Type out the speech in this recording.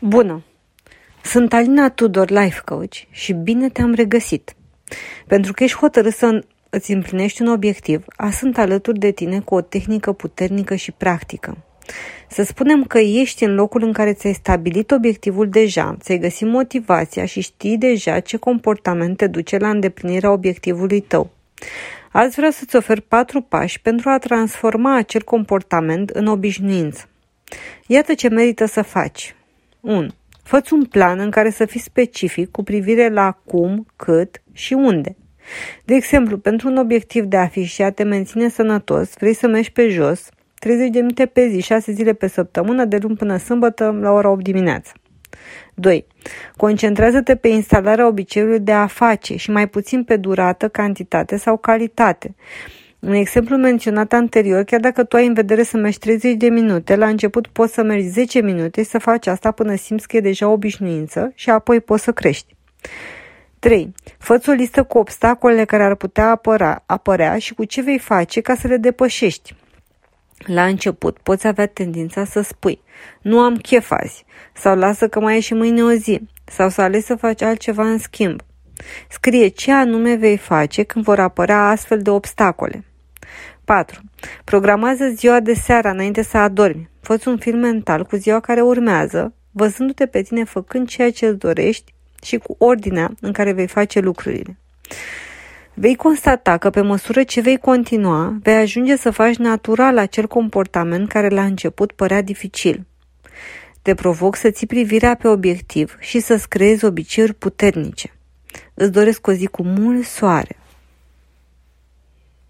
Bună! Sunt Alina Tudor, life coach și bine te-am regăsit. Pentru că ești hotărât să îți împlinești un obiectiv, a sunt alături de tine cu o tehnică puternică și practică. Să spunem că ești în locul în care ți-ai stabilit obiectivul deja, ți-ai găsit motivația și știi deja ce comportament te duce la îndeplinirea obiectivului tău. Azi vreau să-ți ofer patru pași pentru a transforma acel comportament în obișnuință. Iată ce merită să faci. 1. Făți un plan în care să fii specific cu privire la cum, cât și unde. De exemplu, pentru un obiectiv de a fi și a te menține sănătos, vrei să mergi pe jos 30 de minute pe zi, 6 zile pe săptămână, de luni până sâmbătă, la ora 8 dimineața. 2. Concentrează-te pe instalarea obiceiului de a face și mai puțin pe durată, cantitate sau calitate. Un exemplu menționat anterior, chiar dacă tu ai în vedere să mergi 30 de minute, la început poți să mergi 10 minute și să faci asta până simți că e deja obișnuință și apoi poți să crești. 3. fă o listă cu obstacolele care ar putea apăra, apărea și cu ce vei face ca să le depășești. La început poți avea tendința să spui nu am chef azi sau lasă că mai e și mâine o zi sau să alegi să faci altceva în schimb. Scrie ce anume vei face când vor apărea astfel de obstacole. 4. Programează ziua de seară înainte să adormi. fă un film mental cu ziua care urmează, văzându-te pe tine făcând ceea ce îți dorești și cu ordinea în care vei face lucrurile. Vei constata că pe măsură ce vei continua, vei ajunge să faci natural acel comportament care la început părea dificil. Te provoc să ții privirea pe obiectiv și să-ți creezi obiceiuri puternice. Îți doresc o zi cu mult soare,